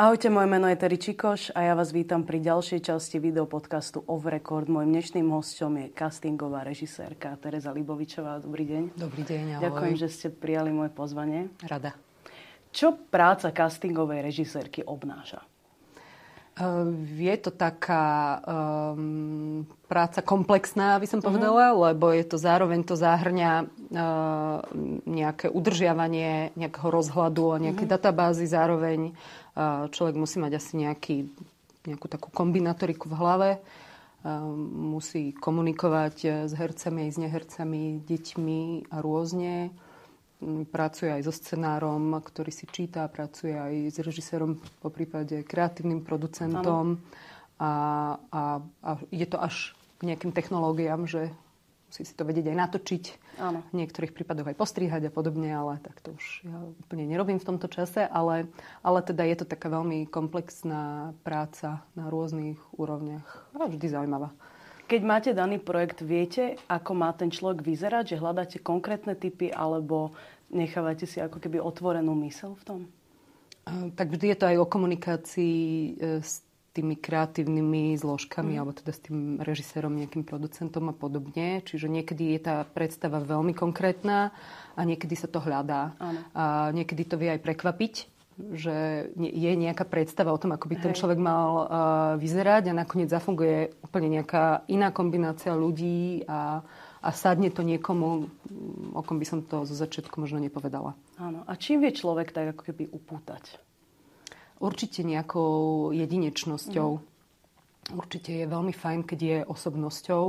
Ahojte, moje meno je Terry Čikoš a ja vás vítam pri ďalšej časti videopodcastu Off Record. Mojím dnešným hostom je castingová režisérka Tereza Libovičová. Dobrý deň. Dobrý deň, ahoj. Ďakujem, že ste prijali moje pozvanie. Rada. Čo práca castingovej režisérky obnáša? Uh, je to taká um, práca komplexná, by som povedala, uh-huh. lebo je to zároveň to zahrňa uh, nejaké udržiavanie nejakého rozhľadu a nejaké uh-huh. databázy zároveň Človek musí mať asi nejaký, nejakú takú kombinatoriku v hlave, musí komunikovať e, s hercami s nehercami, deťmi a rôzne. Pracuje aj so scenárom, ktorý si číta, pracuje aj s režisérom, po prípade kreatívnym producentom. A, a, a je to až k nejakým technológiám, že musí si to vedieť aj natočiť, Áno. v niektorých prípadoch aj postrihať a podobne, ale tak to už ja úplne nerobím v tomto čase, ale, ale teda je to taká veľmi komplexná práca na rôznych úrovniach a vždy zaujímavá. Keď máte daný projekt, viete, ako má ten človek vyzerať, že hľadáte konkrétne typy alebo nechávate si ako keby otvorenú mysel v tom? Tak vždy je to aj o komunikácii e, s tými kreatívnymi zložkami, mm. alebo teda s tým režisérom, nejakým producentom a podobne. Čiže niekedy je tá predstava veľmi konkrétna a niekedy sa to hľadá. Áno. A niekedy to vie aj prekvapiť, že je nejaká predstava o tom, ako by ten človek mal uh, vyzerať a nakoniec zafunguje úplne nejaká iná kombinácia ľudí a, a sadne to niekomu, o kom by som to zo začiatku možno nepovedala. Áno. A čím vie človek tak ako keby upútať? Určite nejakou jedinečnosťou. Mm. Určite je veľmi fajn, keď je osobnosťou,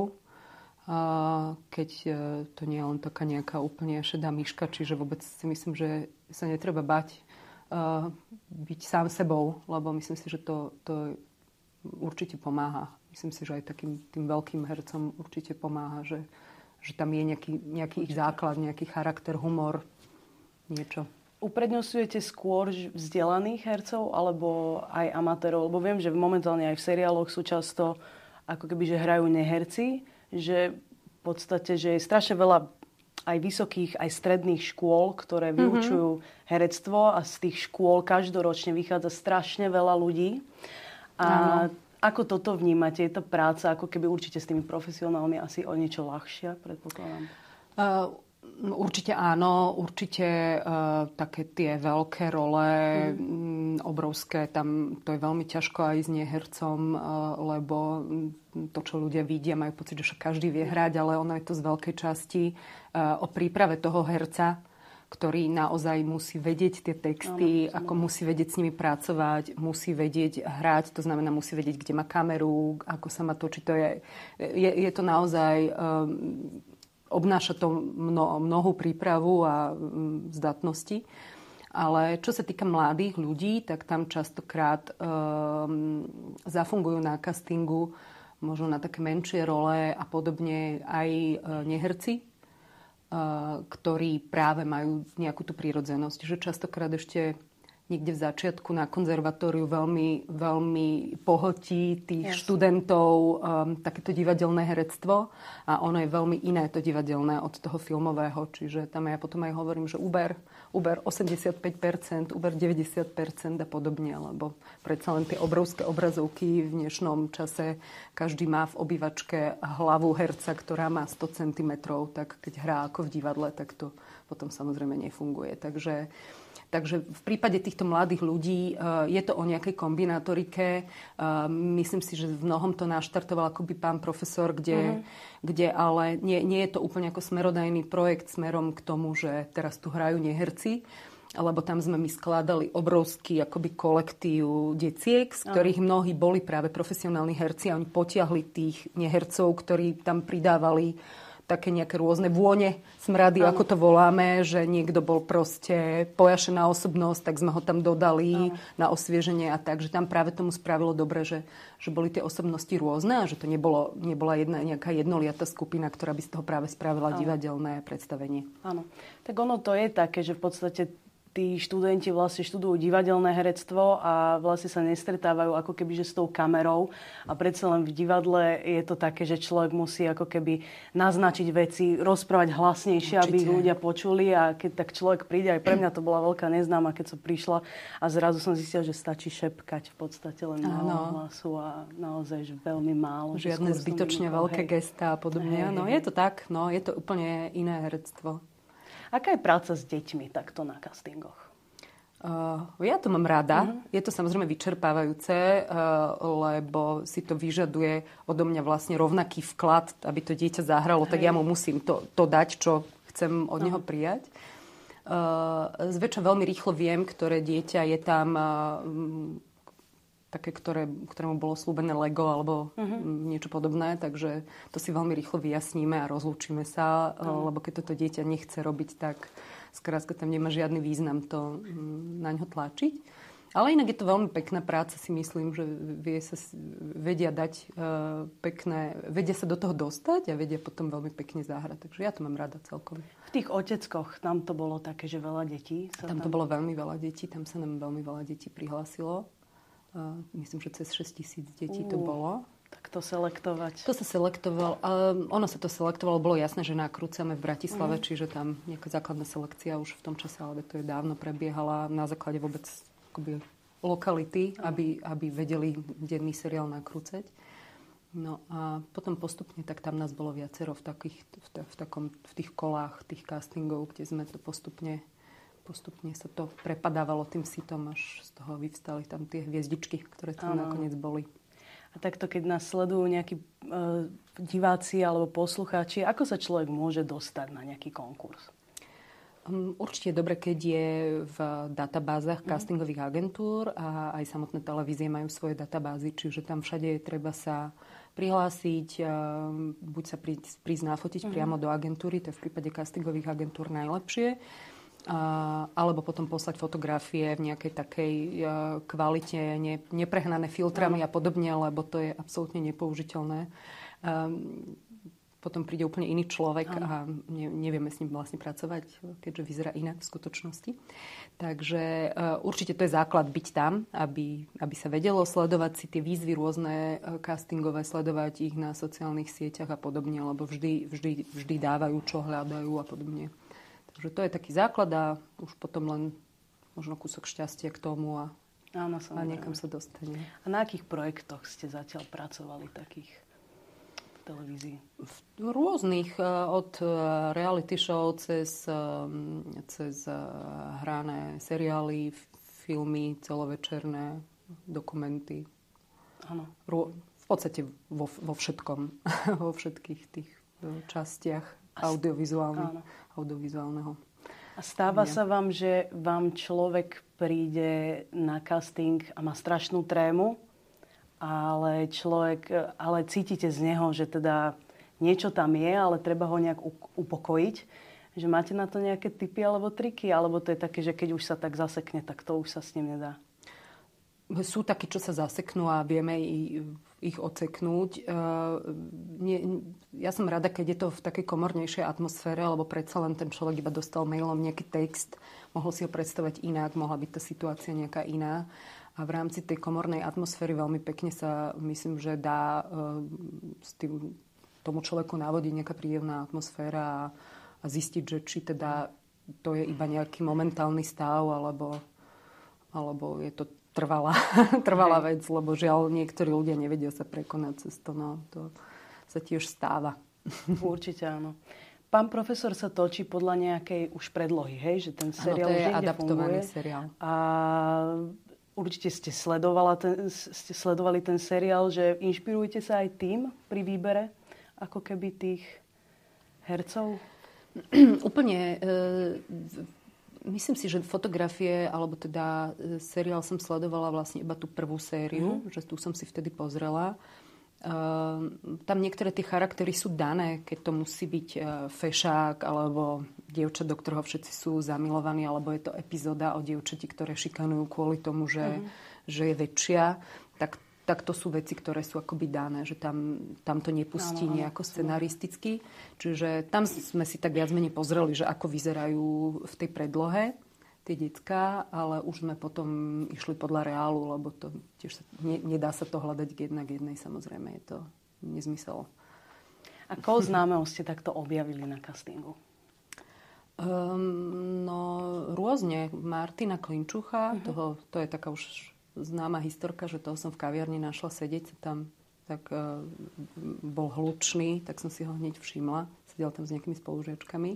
keď e, to nie je len taká nejaká úplne šedá myška, čiže vôbec si myslím, že sa netreba bať e, byť sám sebou, lebo myslím si, že to, to určite pomáha. Myslím si, že aj takým tým veľkým hercom určite pomáha, že, že tam je nejaký, nejaký ich základ, nejaký charakter, humor, niečo. Uprednostňujete skôr vzdelaných hercov alebo aj amatérov? Lebo viem, že momentálne aj v seriáloch sú často ako keby, že hrajú neherci, že v podstate, že je strašne veľa aj vysokých, aj stredných škôl, ktoré mhm. vyučujú mm-hmm. herectvo a z tých škôl každoročne vychádza strašne veľa ľudí. A Áno. ako toto vnímate? Je to práca ako keby určite s tými profesionálmi asi o niečo ľahšia, predpokladám? Uh, Určite áno, určite uh, také tie veľké role, mm. obrovské, tam to je veľmi ťažko aj s nehercom, uh, lebo to, čo ľudia vidia, majú pocit, že každý vie hrať, ale ono je to z veľkej časti uh, o príprave toho herca, ktorý naozaj musí vedieť tie texty, ano, ako musí vedieť s nimi pracovať, musí vedieť hrať, to znamená musí vedieť, kde má kameru, ako sa má točiť. To je, je, je to naozaj um, obnáša to mno, mnohú prípravu a mm, zdatnosti. Ale čo sa týka mladých ľudí, tak tam častokrát um, zafungujú na castingu možno na také menšie role a podobne aj uh, neherci, uh, ktorí práve majú nejakú tú prírodzenosť. Že častokrát ešte niekde v začiatku na konzervatóriu veľmi, veľmi pohotí tých yes. študentov um, takéto divadelné herectvo a ono je veľmi iné to divadelné od toho filmového. Čiže tam ja potom aj hovorím, že Uber, Uber 85%, Uber 90% a podobne, lebo predsa len tie obrovské obrazovky v dnešnom čase každý má v obývačke hlavu herca, ktorá má 100 cm, tak keď hrá ako v divadle, tak to potom samozrejme nefunguje. Takže Takže v prípade týchto mladých ľudí eh, je to o nejakej kombinatorike. Eh, myslím si, že v mnohom to naštartoval akoby pán profesor, kde, uh-huh. kde ale nie, nie je to úplne ako smerodajný projekt smerom k tomu, že teraz tu hrajú neherci, lebo tam sme my skladali obrovský akoby kolektív deciek, z ktorých uh-huh. mnohí boli práve profesionálni herci a oni potiahli tých nehercov, ktorí tam pridávali také nejaké rôzne vône, smrady, ano. ako to voláme, že niekto bol proste pojašená osobnosť, tak sme ho tam dodali ano. na osvieženie a tak, že tam práve tomu spravilo dobre, že, že boli tie osobnosti rôzne a že to nebolo, nebola jedna nejaká jednoliatá skupina, ktorá by z toho práve spravila ano. divadelné predstavenie. Áno. Tak ono to je také, že v podstate tí študenti vlastne študujú divadelné herectvo a vlastne sa nestretávajú ako keby že s tou kamerou a predsa len v divadle je to také, že človek musí ako keby naznačiť veci, rozprávať hlasnejšie, Určite. aby ich ľudia počuli a keď tak človek príde, aj pre mňa to bola veľká neznáma, keď som prišla a zrazu som zistila, že stačí šepkať v podstate len na hlasu a naozaj že veľmi málo. Žiadne zbytočne veľké gesta a podobne. Hej, no je to tak, no je to úplne iné herectvo. Aká je práca s deťmi takto na castingoch? Uh, ja to mám rada. Uh-huh. Je to samozrejme vyčerpávajúce, uh, lebo si to vyžaduje odo mňa vlastne rovnaký vklad, aby to dieťa zahralo, Hej. tak ja mu musím to, to dať, čo chcem od uh-huh. neho prijať. Uh, zväčša veľmi rýchlo viem, ktoré dieťa je tam uh, také, ktoré, ktorému bolo slúbené Lego alebo uh-huh. niečo podobné, takže to si veľmi rýchlo vyjasníme a rozlúčime sa, uh-huh. lebo keď toto dieťa nechce robiť, tak skrátka tam nemá žiadny význam to na ňo tlačiť. Ale inak je to veľmi pekná práca, si myslím, že vie sa, vedia dať uh, pekné, vedia sa do toho dostať a vedia potom veľmi pekne zahrať. Takže ja to mám rada celkom. V tých oteckoch tam to bolo také, že veľa detí? Sa tam, tam to bolo veľmi veľa detí, tam sa nám veľmi veľa detí prihlásilo myslím, že cez 6 tisíc detí to bolo. Tak to selektovať. To sa selektovalo. ono sa to selektovalo, bolo jasné, že nakrúcame v Bratislave, mm. čiže tam nejaká základná selekcia už v tom čase, ale to je dávno prebiehala na základe vôbec akoby, lokality, mm. aby, aby vedeli denný seriál nakrúcať. No a potom postupne, tak tam nás bolo viacero v, takých, v, v, takom, v tých kolách, tých castingov, kde sme to postupne postupne sa to prepadávalo tým sitom, až z toho vyvstali tam tie hviezdičky, ktoré tam ano. nakoniec boli. A takto, keď nás sledujú nejakí e, diváci alebo poslucháči, ako sa človek môže dostať na nejaký konkurs? Um, určite je dobre, keď je v databázach mhm. castingových agentúr a aj samotné televízie majú svoje databázy, čiže tam všade je treba sa prihlásiť, um, buď sa prísť, prísť nafotiť mm-hmm. priamo do agentúry, to je v prípade castingových agentúr najlepšie, alebo potom poslať fotografie v nejakej takej e, kvalite, ne, neprehnané filtrami a podobne, lebo to je absolútne nepoužiteľné. Um, potom príde úplne iný človek a ne, nevieme s ním vlastne pracovať, keďže vyzerá inak v skutočnosti. Takže uh, určite to je základ byť tam, aby, aby sa vedelo sledovať si tie výzvy rôzne uh, castingové, sledovať ich na sociálnych sieťach a podobne, lebo vždy, vždy, vždy dávajú, čo hľadajú a podobne. Takže to je taký základ a už potom len možno kúsok šťastia k tomu a, Áno, a niekam sa dostane. A na akých projektoch ste zatiaľ pracovali takých televízii? V rôznych, e, od e, reality show cez, e, cez hrané seriály, filmy, celovečerné, dokumenty. Áno. V podstate vo, vo všetkom, vo všetkých tých častiach audiovizuálnych. Áno audiovizuálneho. A stáva sa vám, že vám človek príde na casting a má strašnú trému, ale človek, ale cítite z neho, že teda niečo tam je, ale treba ho nejak upokojiť. Že máte na to nejaké typy alebo triky? Alebo to je také, že keď už sa tak zasekne, tak to už sa s ním nedá? Sú takí, čo sa zaseknú a vieme ich oceknúť. E, ja som rada, keď je to v takej komornejšej atmosfére, lebo predsa len ten človek iba dostal mailom nejaký text, mohol si ho predstavať inak, mohla byť tá situácia nejaká iná. A v rámci tej komornej atmosféry veľmi pekne sa, myslím, že dá e, s tým, tomu človeku navodiť nejaká príjemná atmosféra a, a zistiť, že či teda to je iba nejaký momentálny stav, alebo, alebo je to trvalá, trvalá vec, lebo žiaľ niektorí ľudia nevedia sa prekonať cez to. No, to sa tiež stáva. Určite áno. Pán profesor sa točí podľa nejakej už predlohy, hej? Že ten seriál ano, to je adaptovaný funguje. seriál. A určite ste, sledovala ten, ste sledovali ten seriál, že inšpirujete sa aj tým pri výbere ako keby tých hercov? Úplne. E, Myslím si, že fotografie, alebo teda e, seriál som sledovala vlastne iba tú prvú sériu, mm-hmm. že tu som si vtedy pozrela. Uh, tam niektoré tie charaktery sú dané, keď to musí byť uh, fešák alebo dievča, do ktorého všetci sú zamilovaní, alebo je to epizóda o dievčati, ktoré šikanujú kvôli tomu, že, mm-hmm. že je väčšia, tak tak to sú veci, ktoré sú akoby dané, že tam, tam to nepustí no, no, nejako scenaristicky. Čiže tam sme si tak viac menej pozreli, že ako vyzerajú v tej predlohe tie decka, ale už sme potom išli podľa reálu, lebo to tiež sa, ne, nedá sa to hľadať k jednak jednej, samozrejme, je to nezmysel. A koho známeho ste takto objavili na castingu? Um, no, rôzne. Martina Klinčucha, uh-huh. toho, to je taká už známa historka, že toho som v kaviarni našla sedieť tam tak uh, bol hlučný, tak som si ho hneď všimla. Sedel tam s nejakými spolužiačkami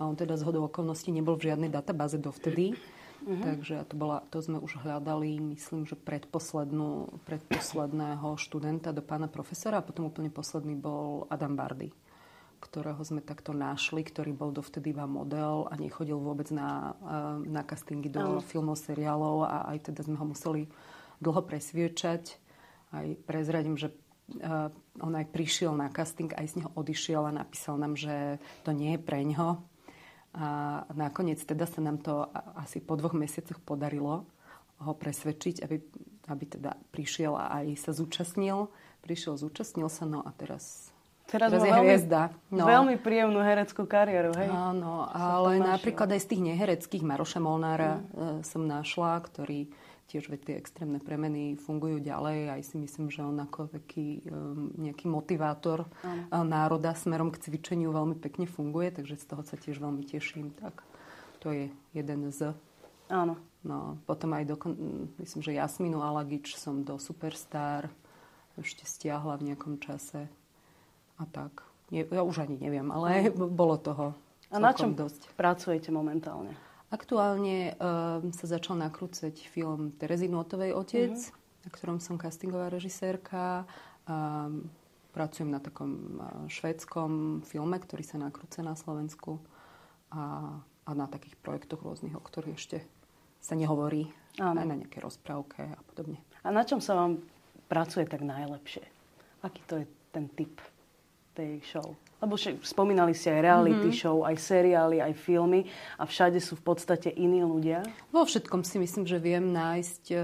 a on teda z hodou okolností nebol v žiadnej databáze dovtedy. Uh-huh. Takže to, bola, to sme už hľadali, myslím, že predposlednú, predposledného študenta do pána profesora a potom úplne posledný bol Adam Bardy ktorého sme takto našli, ktorý bol dovtedy iba model a nechodil vôbec na, eh, na castingy do uh-huh. filmov, seriálov a aj teda sme ho museli dlho presviečať. Aj prezradím, že on aj prišiel na casting, aj z neho odišiel a napísal nám, že to nie je pre ňo. A nakoniec teda sa nám to asi po dvoch mesiacoch podarilo ho presvedčiť, aby, aby teda prišiel a aj sa zúčastnil. Prišiel, zúčastnil sa, no a teraz Teraz, Teraz je veľmi, hviezda. No. Veľmi príjemnú hereckú kariéru, hej? Áno, ale napríklad aj z tých nehereckých Maroša Molnára mm. som našla, ktorý tiež vie, tie extrémne premeny fungujú ďalej. Aj si myslím, že on ako taký um, nejaký motivátor uh, národa smerom k cvičeniu veľmi pekne funguje, takže z toho sa tiež veľmi teším. Tak to je jeden z... Áno. No, potom aj do, myslím, že Jasminu Alagič som do Superstar ešte stiahla v nejakom čase. A tak. Ja už ani neviem, ale bolo toho A na čom dosť. pracujete momentálne? Aktuálne uh, sa začal nakrúcať film Terezy Notovej Otec, uh-huh. na ktorom som castingová režisérka. Uh, pracujem na takom uh, švédskom filme, ktorý sa nakrúca na Slovensku a, a na takých projektoch rôznych, o ktorých ešte sa nehovorí. Áno. Aj na nejaké rozprávke a podobne. A na čom sa vám pracuje tak najlepšie? Aký to je ten typ tej show? Lebo však spomínali ste aj reality mm-hmm. show, aj seriály, aj filmy a všade sú v podstate iní ľudia. Vo všetkom si myslím, že viem nájsť e,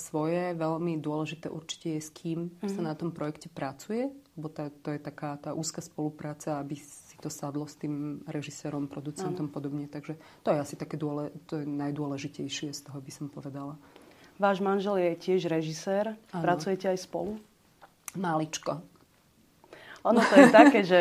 svoje. Veľmi dôležité určite je, s kým mm-hmm. sa na tom projekte pracuje, lebo tá, to je taká tá úzka spolupráca, aby si to sadlo s tým režisérom, producentom mm. podobne. Takže to je asi také dôle, to je najdôležitejšie z toho, by som povedala. Váš manžel je tiež režisér. Ano. Pracujete aj spolu? Máličko. Ono to je také, že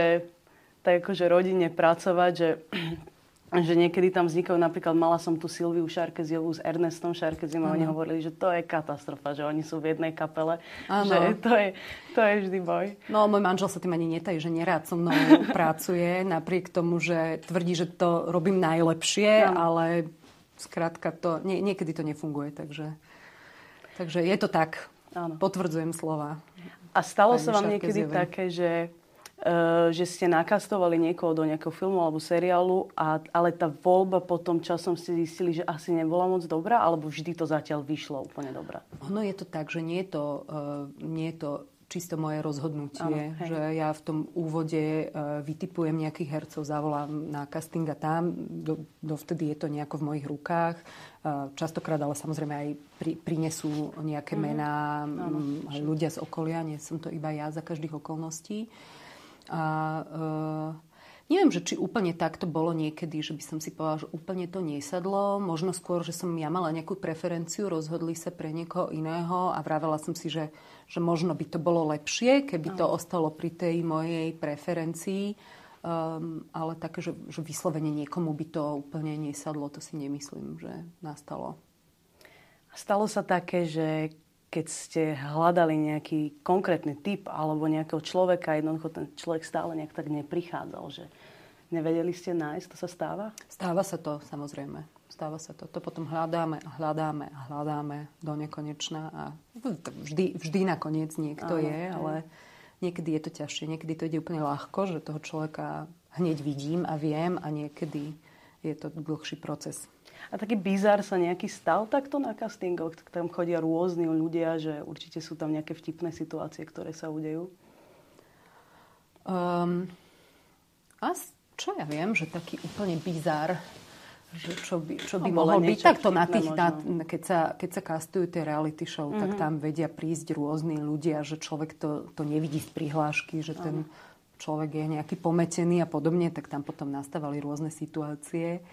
tak akože rodine pracovať, že že niekedy tam vznikajú, napríklad mala som tu Silviu Šarkeziovú s Ernestom Šarkezim a oni hovorili, že to je katastrofa, že oni sú v jednej kapele, ano. že to je, to je vždy boj. No, môj manžel sa tým ani netají, že nerád so mnou pracuje, napriek tomu, že tvrdí, že to robím najlepšie, ano. ale skrátka to, nie, niekedy to nefunguje, takže, takže je to tak. Ano. Potvrdzujem slova. A stalo sa vám niekedy také, že, uh, že ste nakastovali niekoho do nejakého filmu alebo seriálu, a, ale tá voľba potom časom ste zistili, že asi nebola moc dobrá, alebo vždy to zatiaľ vyšlo úplne dobrá? Ono je to tak, že nie je to, uh, nie je to čisto moje rozhodnutie, ano, že ja v tom úvode uh, vytipujem nejakých hercov, zavolám na casting a tam, do, dovtedy je to nejako v mojich rukách. Uh, častokrát ale samozrejme aj pri, prinesú nejaké mm. mená ľudia z okolia, nie som to iba ja za každých okolností. A uh, Neviem, že či úplne tak to bolo niekedy, že by som si povedala, že úplne to nesadlo. Možno skôr, že som ja mala nejakú preferenciu, rozhodli sa pre niekoho iného a vravela som si, že, že možno by to bolo lepšie, keby to ostalo pri tej mojej preferencii. Um, ale také, že, že vyslovene niekomu by to úplne nesadlo, to si nemyslím, že nastalo. Stalo sa také, že keď ste hľadali nejaký konkrétny typ alebo nejakého človeka, jednoducho ten človek stále nejak tak neprichádzal, že nevedeli ste nájsť, to sa stáva? Stáva sa to, samozrejme. Stáva sa to. To potom hľadáme a hľadáme a hľadáme do nekonečna a vždy, vždy nakoniec niekto Áno, je, ale niekedy je to ťažšie. Niekedy to ide úplne ľahko, že toho človeka hneď vidím a viem a niekedy je to dlhší proces. A taký bizar sa nejaký stal takto na castingoch? Tam chodia rôzni ľudia, že určite sú tam nejaké vtipné situácie, ktoré sa udejú? Um, a čo ja viem, že taký úplne bizar, že čo by, čo by no, mohol byť. Takto na tých, na, keď, sa, keď sa castujú tie reality show, mm-hmm. tak mhm. tam vedia prísť rôzni ľudia, že človek to, to nevidí z prihlášky, že ten človek je nejaký pometený a podobne, tak tam potom nastávali rôzne situácie.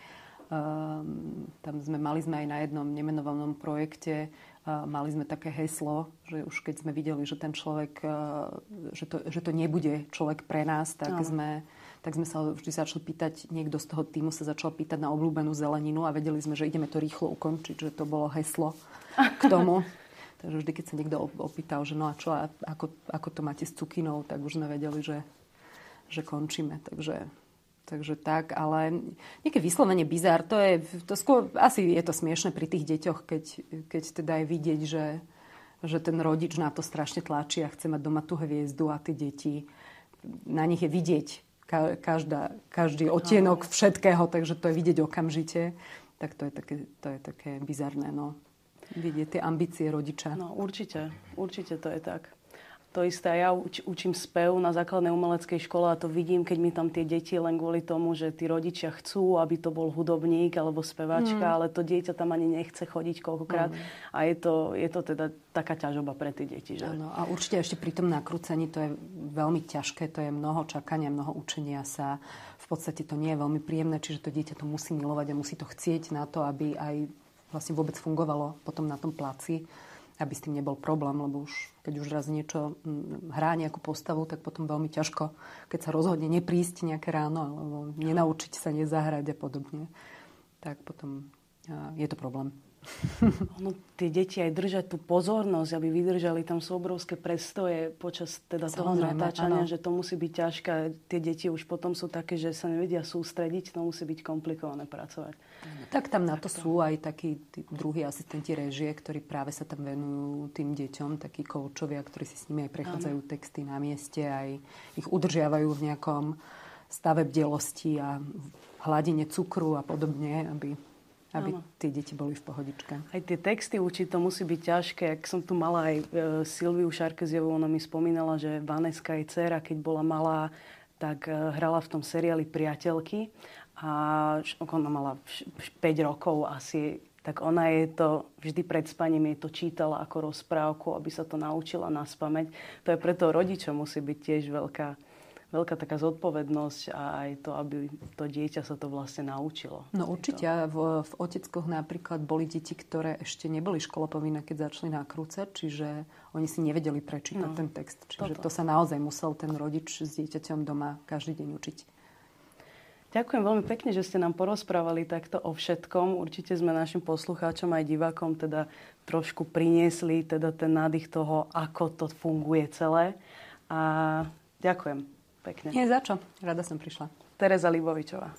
Tam sme mali sme aj na jednom nemenovanom projekte uh, mali sme také heslo, že už keď sme videli, že ten človek, uh, že, to, že to nebude človek pre nás, tak no. sme tak sme sa vždy začali pýtať, niekto z toho týmu sa začal pýtať na obľúbenú zeleninu a vedeli sme, že ideme to rýchlo ukončiť, že to bolo heslo k tomu. Takže vždy, keď sa niekto opýtal, že no a čo, a ako, ako to máte s cukinou, tak už sme vedeli, že, že končíme. Takže Takže tak, ale nejaké vyslovene bizár, to je, to skôr, asi je to smiešne pri tých deťoch, keď, keď teda je vidieť, že, že ten rodič na to strašne tlačí a chce mať doma tú hviezdu a tie deti, na nich je vidieť každá, každý otienok všetkého, takže to je vidieť okamžite. Tak to je také, to je také bizarné, no. Vidieť tie ambície rodiča. No určite, určite to je tak. To isté, ja uč, učím spev na základnej umeleckej škole a to vidím, keď mi tam tie deti len kvôli tomu, že tí rodičia chcú, aby to bol hudobník alebo spevačka, mm. ale to dieťa tam ani nechce chodiť koľkokrát. Mm. A je to, je to teda taká ťažoba pre tie deti. Že... Ano, a určite ešte pri tom nakrúcení to je veľmi ťažké, to je mnoho čakania, mnoho učenia sa. V podstate to nie je veľmi príjemné, čiže to dieťa to musí milovať a musí to chcieť na to, aby aj vlastne vôbec fungovalo potom na tom placi aby s tým nebol problém, lebo už keď už raz niečo mm, hrá nejakú postavu, tak potom veľmi ťažko, keď sa rozhodne neprísť nejaké ráno alebo nenaučiť sa nezahrať a podobne, tak potom je to problém. No, tie deti aj držať tú pozornosť, aby vydržali, tam sú obrovské prestoje počas teda toho natáčania, áno. že to musí byť ťažké. Tie deti už potom sú také, že sa nevedia sústrediť, to musí byť komplikované pracovať. Tak tam na to sú aj takí druhí asistenti režie, ktorí práve sa tam venujú tým deťom, takí koučovia, ktorí si s nimi aj prechádzajú áno. texty na mieste, aj ich udržiavajú v nejakom stave bdelosti a hladine cukru a podobne, aby aby ano. tie deti boli v pohodičke. Aj tie texty učiť to musí byť ťažké. Ak som tu mala aj e, Silviu Šarkeziovú, ona mi spomínala, že Vaneska jej dcera, keď bola malá, tak e, hrala v tom seriáli Priateľky a ona mala 5 rokov asi tak ona je to vždy pred spaním je to čítala ako rozprávku, aby sa to naučila na spameť. To je preto rodičom musí byť tiež veľká veľká taká zodpovednosť a aj to, aby to dieťa sa to vlastne naučilo. No určite. V, v oteckoch napríklad boli deti, ktoré ešte neboli školopovinné, keď začali nakrúcať, čiže oni si nevedeli prečítať no, ten text. Čiže toto. to sa naozaj musel ten rodič s dieťaťom doma každý deň učiť. Ďakujem veľmi pekne, že ste nám porozprávali takto o všetkom. Určite sme našim poslucháčom aj divákom teda trošku priniesli teda ten nádych toho, ako to funguje celé. A ďakujem. Pekne. Nie za čo. Rada som prišla. Tereza Libovičová.